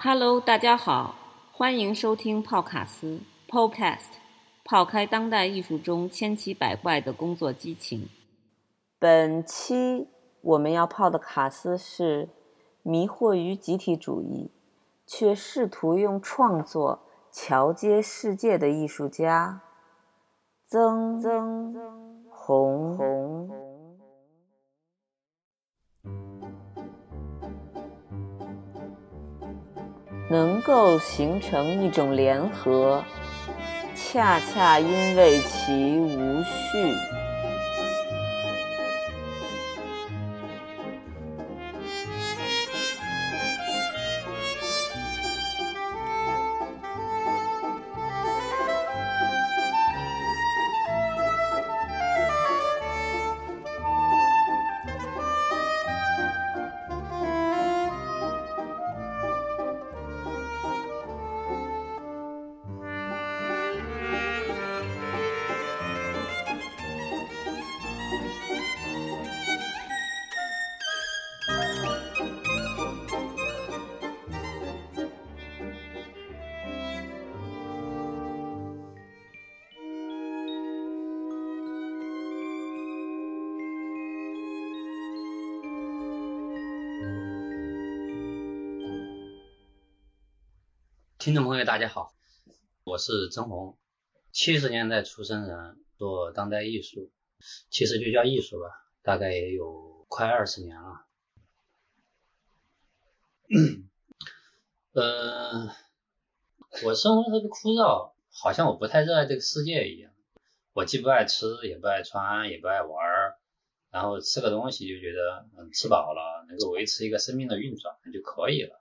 Hello，大家好，欢迎收听泡卡斯 Podcast，泡开当代艺术中千奇百怪的工作激情。本期我们要泡的卡斯是迷惑于集体主义，却试图用创作桥接世界的艺术家曾曾红红。能够形成一种联合，恰恰因为其无序。听众朋友，大家好，我是曾红，七十年代出生人，做当代艺术，其实就叫艺术吧，大概也有快二十年了。呃，我生活特别枯燥，好像我不太热爱这个世界一样。我既不爱吃，也不爱穿，也不爱玩儿，然后吃个东西就觉得，嗯，吃饱了能够维持一个生命的运转就可以了。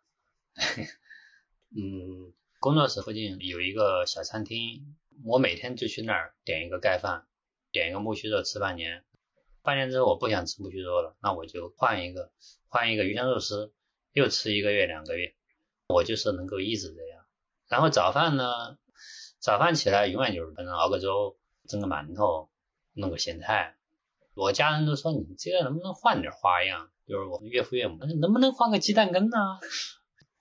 嗯，工作室附近有一个小餐厅，我每天就去那儿点一个盖饭，点一个木须肉吃半年。半年之后我不想吃木须肉了，那我就换一个，换一个鱼香肉丝，又吃一个月两个月。我就是能够一直这样。然后早饭呢，早饭起来永远就是能熬个粥，蒸个馒头，弄个咸菜。我家人都说你这个能不能换点花样？就是我岳父岳母，能不能换个鸡蛋羹呢？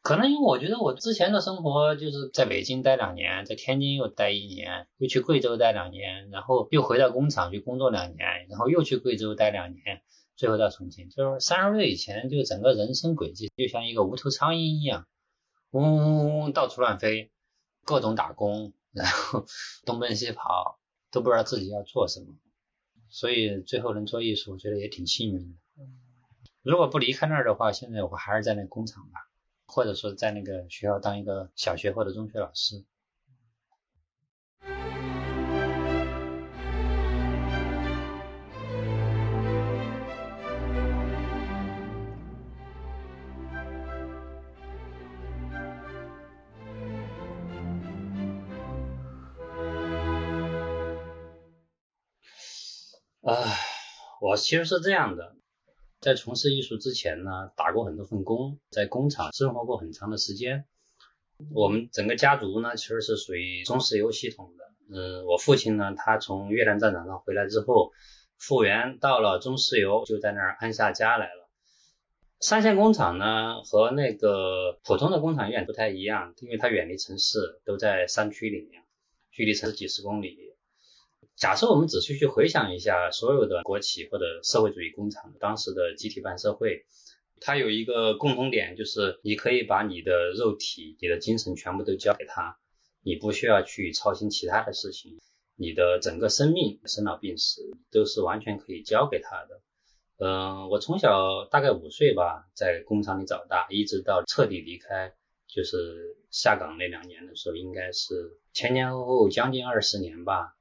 可能因为我觉得我之前的生活就是在北京待两年，在天津又待一年，又去贵州待两年，然后又回到工厂去工作两年，然后又去贵州待两年，最后到重庆。就是三十岁以前，就整个人生轨迹就像一个无头苍蝇一样，嗡嗡嗡嗡到处乱飞，各种打工，然后 东奔西跑，都不知道自己要做什么。所以最后能做艺术，我觉得也挺幸运的。如果不离开那儿的话，现在我还是在那工厂吧。或者说在那个学校当一个小学或者中学老师。啊，我其实是这样的。在从事艺术之前呢，打过很多份工，在工厂生活过很长的时间。我们整个家族呢，其实是属于中石油系统的。嗯，我父亲呢，他从越南战场上回来之后，复员到了中石油，就在那儿安下家来了。三线工厂呢，和那个普通的工厂有点不太一样，因为它远离城市，都在山区里面，距离城市几十公里。假设我们仔细去回想一下，所有的国企或者社会主义工厂当时的集体办社会，它有一个共同点，就是你可以把你的肉体、你的精神全部都交给他，你不需要去操心其他的事情，你的整个生命、生老病死都是完全可以交给他的。嗯，我从小大概五岁吧，在工厂里长大，一直到彻底离开，就是下岗那两年的时候，应该是前前后后将近二十年吧。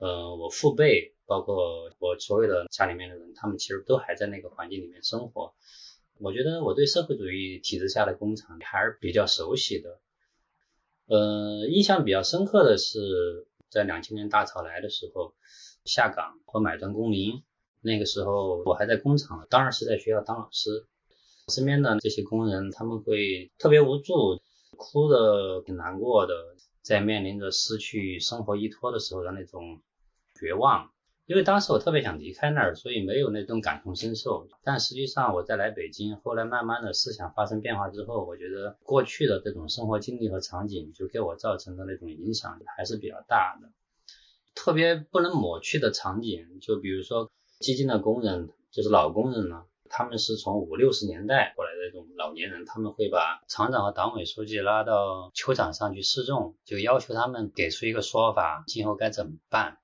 呃，我父辈，包括我所有的家里面的人，他们其实都还在那个环境里面生活。我觉得我对社会主义体制下的工厂还是比较熟悉的。呃，印象比较深刻的是在两千年大潮来的时候，下岗和买断工龄。那个时候我还在工厂，当然是在学校当老师。身边的这些工人他们会特别无助，哭的挺难过的，在面临着失去生活依托的时候的那种。绝望，因为当时我特别想离开那儿，所以没有那种感同身受。但实际上我在来北京，后来慢慢的思想发生变化之后，我觉得过去的这种生活经历和场景，就给我造成的那种影响还是比较大的。特别不能抹去的场景，就比如说基金的工人，就是老工人呢，他们是从五六十年代过来的那种老年人，他们会把厂长和党委书记拉到球场上去示众，就要求他们给出一个说法，今后该怎么办。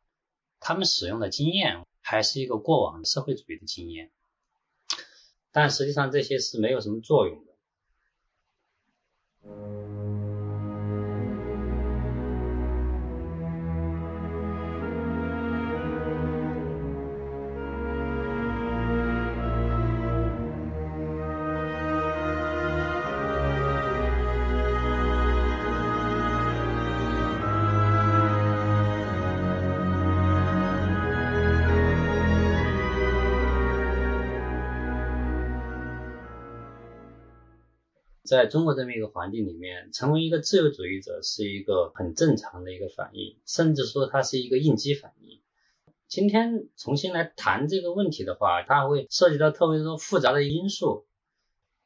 他们使用的经验还是一个过往社会主义的经验，但实际上这些是没有什么作用的。在中国这么一个环境里面，成为一个自由主义者是一个很正常的一个反应，甚至说它是一个应激反应。今天重新来谈这个问题的话，它会涉及到特别多复杂的因素。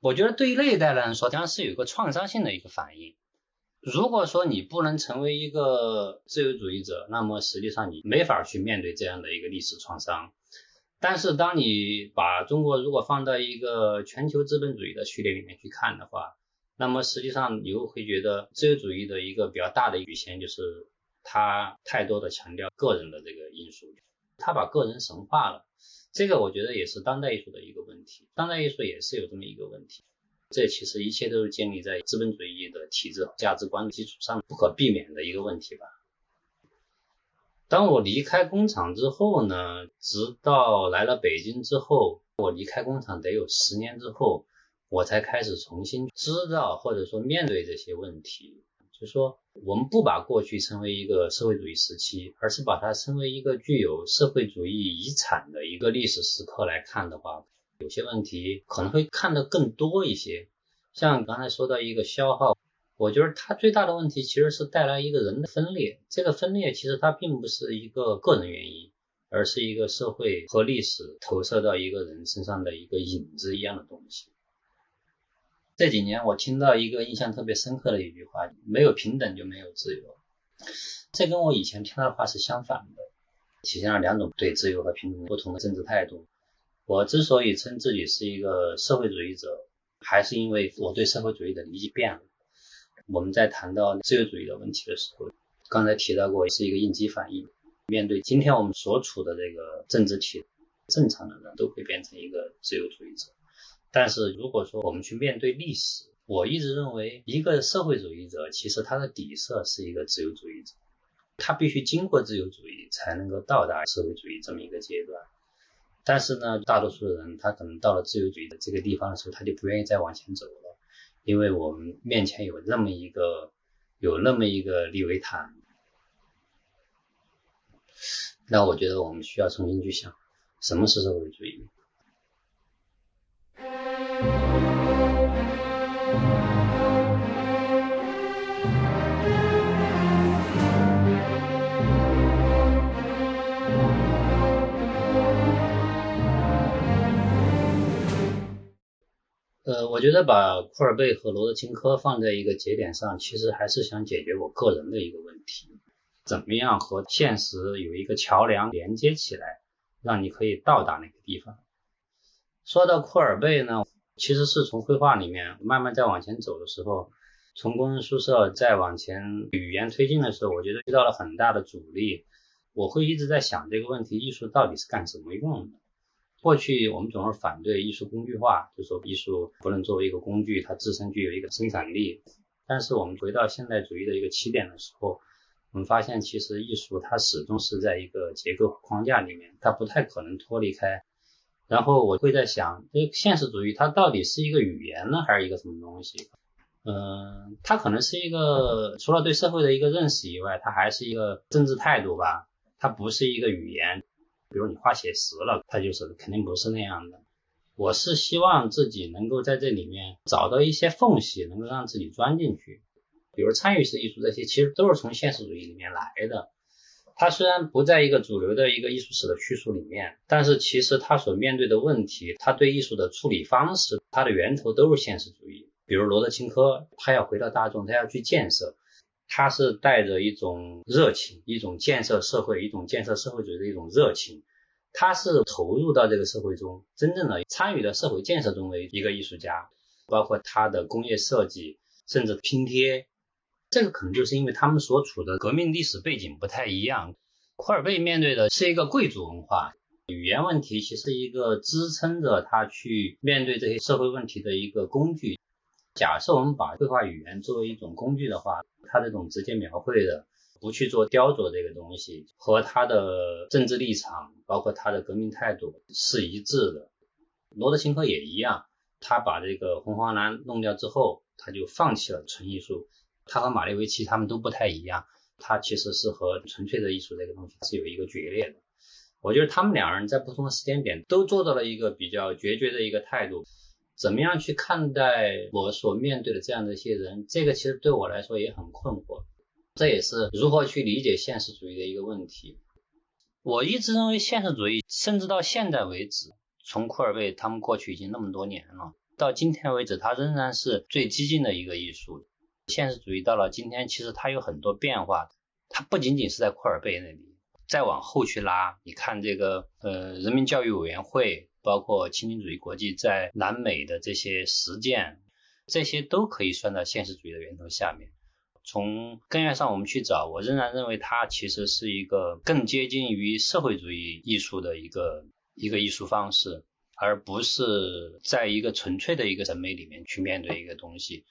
我觉得对于那一代人来说，将是有一个创伤性的一个反应。如果说你不能成为一个自由主义者，那么实际上你没法去面对这样的一个历史创伤。但是，当你把中国如果放到一个全球资本主义的序列里面去看的话，那么实际上你又会觉得自由主义的一个比较大的局限就是它太多的强调个人的这个因素，它把个人神化了。这个我觉得也是当代艺术的一个问题，当代艺术也是有这么一个问题。这其实一切都是建立在资本主义的体制价值观基础上，不可避免的一个问题吧。当我离开工厂之后呢，直到来了北京之后，我离开工厂得有十年之后，我才开始重新知道或者说面对这些问题。就说我们不把过去称为一个社会主义时期，而是把它称为一个具有社会主义遗产的一个历史时刻来看的话，有些问题可能会看得更多一些。像刚才说到一个消耗。我觉得它最大的问题其实是带来一个人的分裂，这个分裂其实它并不是一个个人原因，而是一个社会和历史投射到一个人身上的一个影子一样的东西。这几年我听到一个印象特别深刻的一句话：没有平等就没有自由。这跟我以前听到的话是相反的，体现了两种对自由和平等不同的政治态度。我之所以称自己是一个社会主义者，还是因为我对社会主义的理解变了。我们在谈到自由主义的问题的时候，刚才提到过是一个应激反应。面对今天我们所处的这个政治体，正常的人都会变成一个自由主义者。但是如果说我们去面对历史，我一直认为一个社会主义者其实他的底色是一个自由主义者，他必须经过自由主义才能够到达社会主义这么一个阶段。但是呢，大多数的人他可能到了自由主义的这个地方的时候，他就不愿意再往前走了。因为我们面前有那么一个，有那么一个利维坦，那我觉得我们需要重新去想，什么是社会主义。我觉得把库尔贝和罗德钦科放在一个节点上，其实还是想解决我个人的一个问题：怎么样和现实有一个桥梁连接起来，让你可以到达那个地方。说到库尔贝呢，其实是从绘画里面慢慢再往前走的时候，从工人宿舍再往前语言推进的时候，我觉得遇到了很大的阻力。我会一直在想这个问题：艺术到底是干什么用的？过去我们总是反对艺术工具化，就说艺术不能作为一个工具，它自身具有一个生产力。但是我们回到现代主义的一个起点的时候，我们发现其实艺术它始终是在一个结构框架里面，它不太可能脱离开。然后我会在想，这现实主义它到底是一个语言呢，还是一个什么东西？嗯，它可能是一个除了对社会的一个认识以外，它还是一个政治态度吧，它不是一个语言。比如你画写实了，它就是肯定不是那样的。我是希望自己能够在这里面找到一些缝隙，能够让自己钻进去。比如参与式艺术这些，其实都是从现实主义里面来的。它虽然不在一个主流的一个艺术史的叙述里面，但是其实它所面对的问题，它对艺术的处理方式，它的源头都是现实主义。比如罗德钦科，他要回到大众，他要去建设，他是带着一种热情，一种建设社会、一种建设社会主义的一种热情，他是投入到这个社会中，真正的参与到社会建设中的一个艺术家，包括他的工业设计，甚至拼贴。这个可能就是因为他们所处的革命历史背景不太一样。库尔贝面对的是一个贵族文化，语言问题其实是一个支撑着他去面对这些社会问题的一个工具。假设我们把绘画语言作为一种工具的话，他这种直接描绘的，不去做雕琢这个东西，和他的政治立场，包括他的革命态度是一致的。罗德琴科也一样，他把这个红黄蓝弄掉之后，他就放弃了纯艺术。他和马列维奇他们都不太一样，他其实是和纯粹的艺术这个东西是有一个决裂的。我觉得他们两人在不同的时间点都做到了一个比较决绝的一个态度。怎么样去看待我所面对的这样的一些人？这个其实对我来说也很困惑。这也是如何去理解现实主义的一个问题。我一直认为现实主义，甚至到现在为止，从库尔贝他们过去已经那么多年了，到今天为止，它仍然是最激进的一个艺术。现实主义到了今天，其实它有很多变化。它不仅仅是在库尔贝那里，再往后去拉，你看这个呃人民教育委员会，包括亲民主义国际在南美的这些实践，这些都可以算到现实主义的源头下面。从根源上我们去找，我仍然认为它其实是一个更接近于社会主义艺术的一个一个艺术方式，而不是在一个纯粹的一个审美里面去面对一个东西。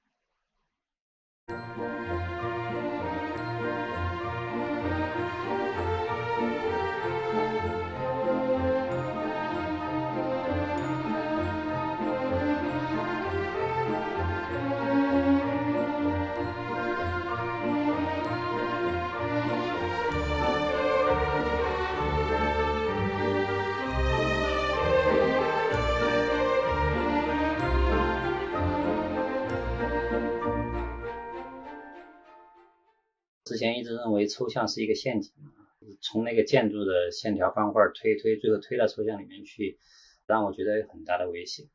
之前一直认为抽象是一个陷阱，从那个建筑的线条方块推推，最后推到抽象里面去，让我觉得有很大的危险。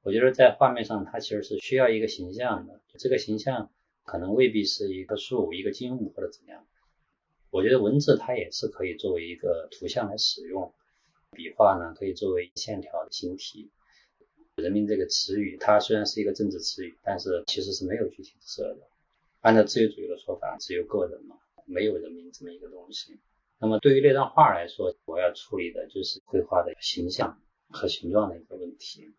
我觉得在画面上，它其实是需要一个形象的，这个形象可能未必是一棵树、一个静物或者怎样。我觉得文字它也是可以作为一个图像来使用，笔画呢可以作为线条的形体。人民这个词语，它虽然是一个政治词语，但是其实是没有具体的色的。按照自由主义的说法，只有个人嘛，没有人民这么一个东西。那么对于那张画来说，我要处理的就是绘画的形象和形状的一个问题。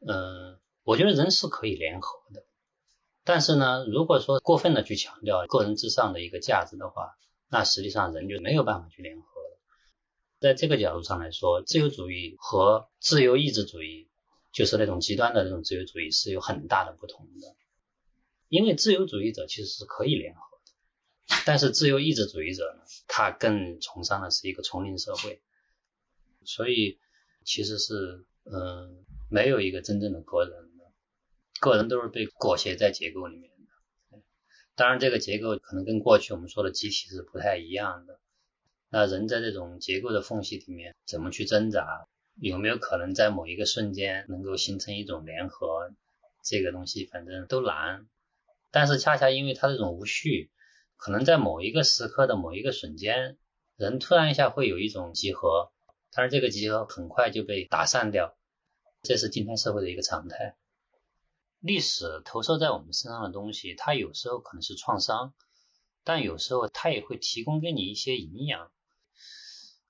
嗯，我觉得人是可以联合的。但是呢，如果说过分的去强调个人至上的一个价值的话，那实际上人就没有办法去联合了。在这个角度上来说，自由主义和自由意志主义，就是那种极端的那种自由主义是有很大的不同的。因为自由主义者其实是可以联合的，但是自由意志主义者呢，他更崇尚的是一个丛林社会，所以其实是嗯，没有一个真正的个人。个人都是被裹挟在结构里面的，当然这个结构可能跟过去我们说的集体是不太一样的。那人在这种结构的缝隙里面怎么去挣扎？有没有可能在某一个瞬间能够形成一种联合？这个东西反正都难。但是恰恰因为它这种无序，可能在某一个时刻的某一个瞬间，人突然一下会有一种集合，但是这个集合很快就被打散掉，这是今天社会的一个常态。历史投射在我们身上的东西，它有时候可能是创伤，但有时候它也会提供给你一些营养。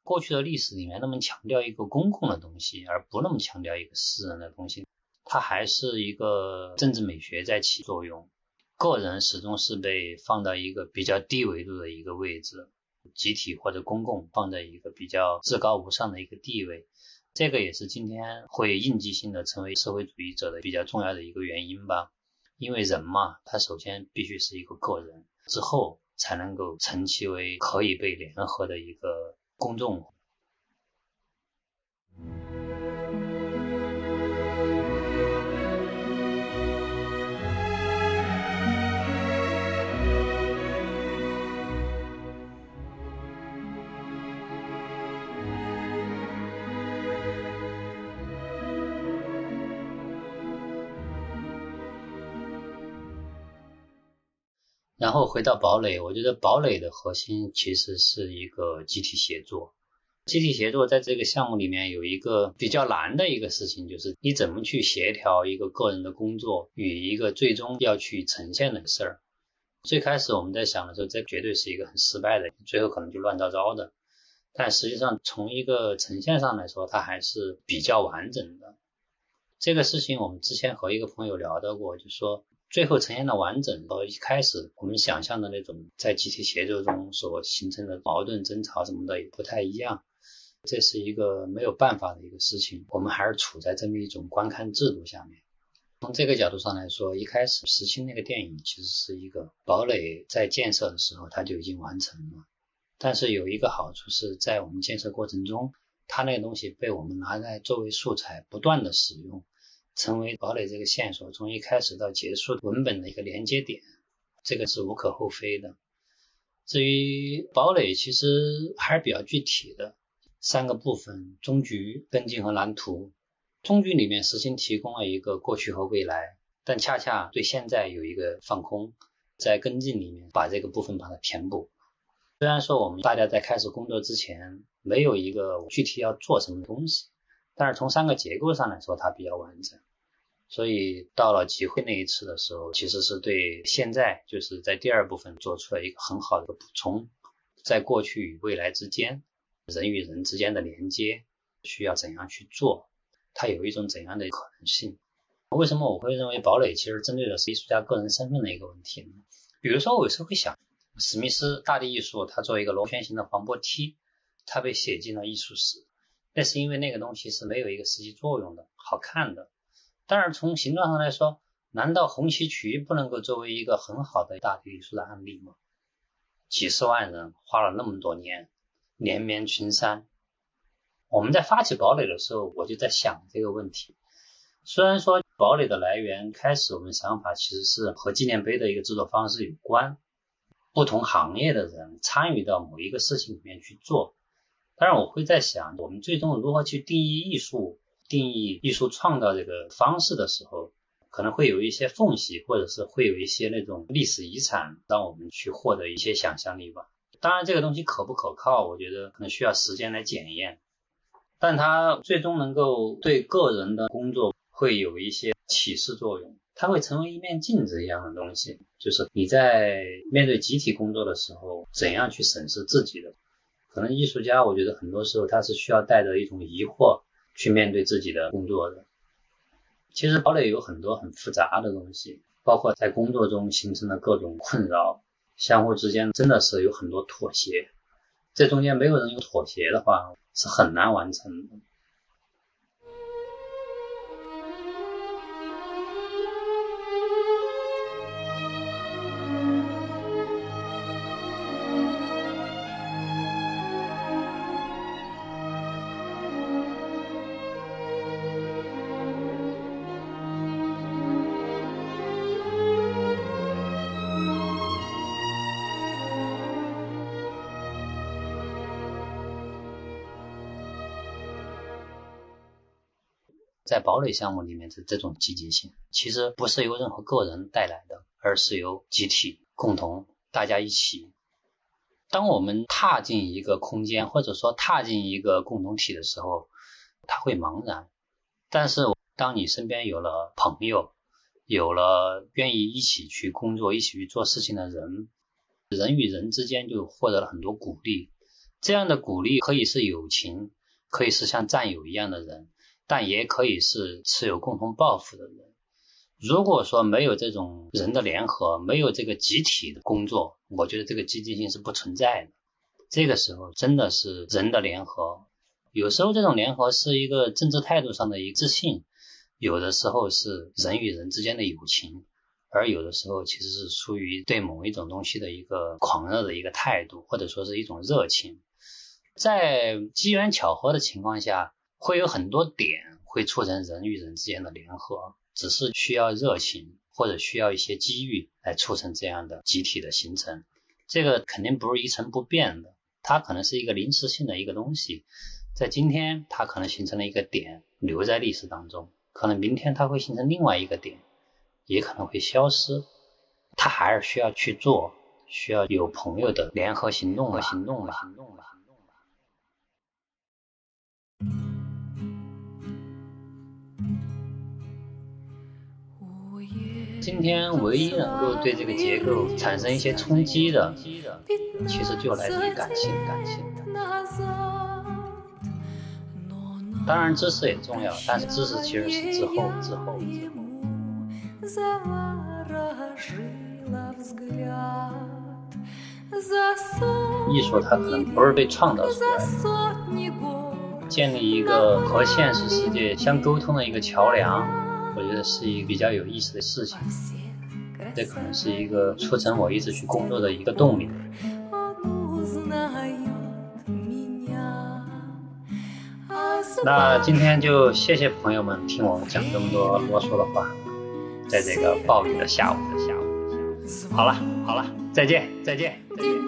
过去的历史里面那么强调一个公共的东西，而不那么强调一个私人的东西，它还是一个政治美学在起作用。个人始终是被放到一个比较低维度的一个位置，集体或者公共放在一个比较至高无上的一个地位。这个也是今天会应激性的成为社会主义者的比较重要的一个原因吧，因为人嘛，他首先必须是一个个人，之后才能够成其为可以被联合的一个公众。然后回到堡垒，我觉得堡垒的核心其实是一个集体协作。集体协作在这个项目里面有一个比较难的一个事情，就是你怎么去协调一个个人的工作与一个最终要去呈现的事儿。最开始我们在想的时候，这绝对是一个很失败的，最后可能就乱糟糟的。但实际上从一个呈现上来说，它还是比较完整的。这个事情我们之前和一个朋友聊到过，就说。最后呈现的完整和一开始我们想象的那种在集体协作中所形成的矛盾争吵什么的也不太一样，这是一个没有办法的一个事情。我们还是处在这么一种观看制度下面。从这个角度上来说，一开始石青那个电影其实是一个堡垒在建设的时候它就已经完成了，但是有一个好处是在我们建设过程中，它那个东西被我们拿来作为素材不断的使用。成为堡垒这个线索从一开始到结束文本的一个连接点，这个是无可厚非的。至于堡垒，其实还是比较具体的，三个部分：终局、跟进和蓝图。终局里面实心提供了一个过去和未来，但恰恰对现在有一个放空，在跟进里面把这个部分把它填补。虽然说我们大家在开始工作之前没有一个具体要做什么东西，但是从三个结构上来说，它比较完整。所以到了集会那一次的时候，其实是对现在就是在第二部分做出了一个很好的补充，在过去与未来之间，人与人之间的连接需要怎样去做，它有一种怎样的可能性？为什么我会认为堡垒其实针对的是艺术家个人身份的一个问题呢？比如说，我有时候会想，史密斯大地艺术，它作为一个螺旋形的防波梯，它被写进了艺术史，那是因为那个东西是没有一个实际作用的，好看的。但是从形状上来说，难道红旗渠不能够作为一个很好的大地艺术的案例吗？几十万人花了那么多年，连绵群山。我们在发起堡垒的时候，我就在想这个问题。虽然说堡垒的来源开始，我们想法其实是和纪念碑的一个制作方式有关，不同行业的人参与到某一个事情里面去做。但是我会在想，我们最终如何去定义艺术？定义艺术创造这个方式的时候，可能会有一些缝隙，或者是会有一些那种历史遗产，让我们去获得一些想象力吧。当然，这个东西可不可靠，我觉得可能需要时间来检验。但它最终能够对个人的工作会有一些启示作用，它会成为一面镜子一样的东西，就是你在面对集体工作的时候，怎样去审视自己的。可能艺术家，我觉得很多时候他是需要带着一种疑惑。去面对自己的工作的，其实堡垒有很多很复杂的东西，包括在工作中形成的各种困扰，相互之间真的是有很多妥协，这中间没有人有妥协的话，是很难完成的。在堡垒项目里面的这种积极性，其实不是由任何个人带来的，而是由集体共同大家一起。当我们踏进一个空间，或者说踏进一个共同体的时候，他会茫然。但是当你身边有了朋友，有了愿意一起去工作、一起去做事情的人，人与人之间就获得了很多鼓励。这样的鼓励可以是友情，可以是像战友一样的人。但也可以是持有共同抱负的人。如果说没有这种人的联合，没有这个集体的工作，我觉得这个积极性是不存在的。这个时候真的是人的联合。有时候这种联合是一个政治态度上的一致性，有的时候是人与人之间的友情。而有的时候其实是出于对某一种东西的一个狂热的一个态度，或者说是一种热情。在机缘巧合的情况下，会有很多点会促成人与人之间的联合，只是需要热情或者需要一些机遇来促成这样的集体的形成。这个肯定不是一成不变的，它可能是一个临时性的一个东西，在今天它可能形成了一个点，留在历史当中，可能明天它会形成另外一个点，也可能会消失，它还是需要去做，需要有朋友的联合行动的行动的行动的。今天唯一能够对这个结构产生一些冲击的，其实就来自于感性。感性。当然知识也重要，但是知识其实是之后之后之后。艺术它可能不是被创造出来的，建立一个和现实世界相沟通的一个桥梁。我觉得是一个比较有意思的事情，这可能是一个促成我一直去工作的一个动力。那今天就谢谢朋友们听我讲这么多啰嗦的话，在这个暴雨的下午的下午，好了好了，再见再见再见。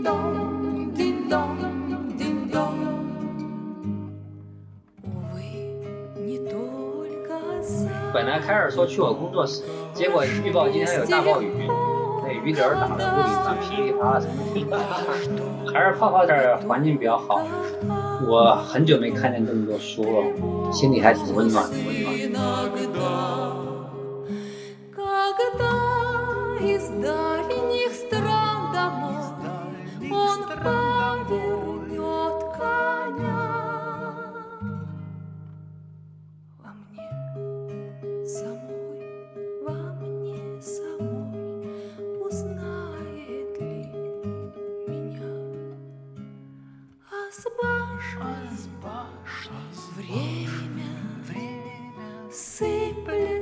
本来开始说去我工作室，结果预报今天有大暴雨，那雨点打的屋顶上噼里啪啦声，还是泡泡这儿环境比较好。我很久没看见这么多书了，心里还挺温暖 Шасбаш, Шасбаш, время, время сыплет.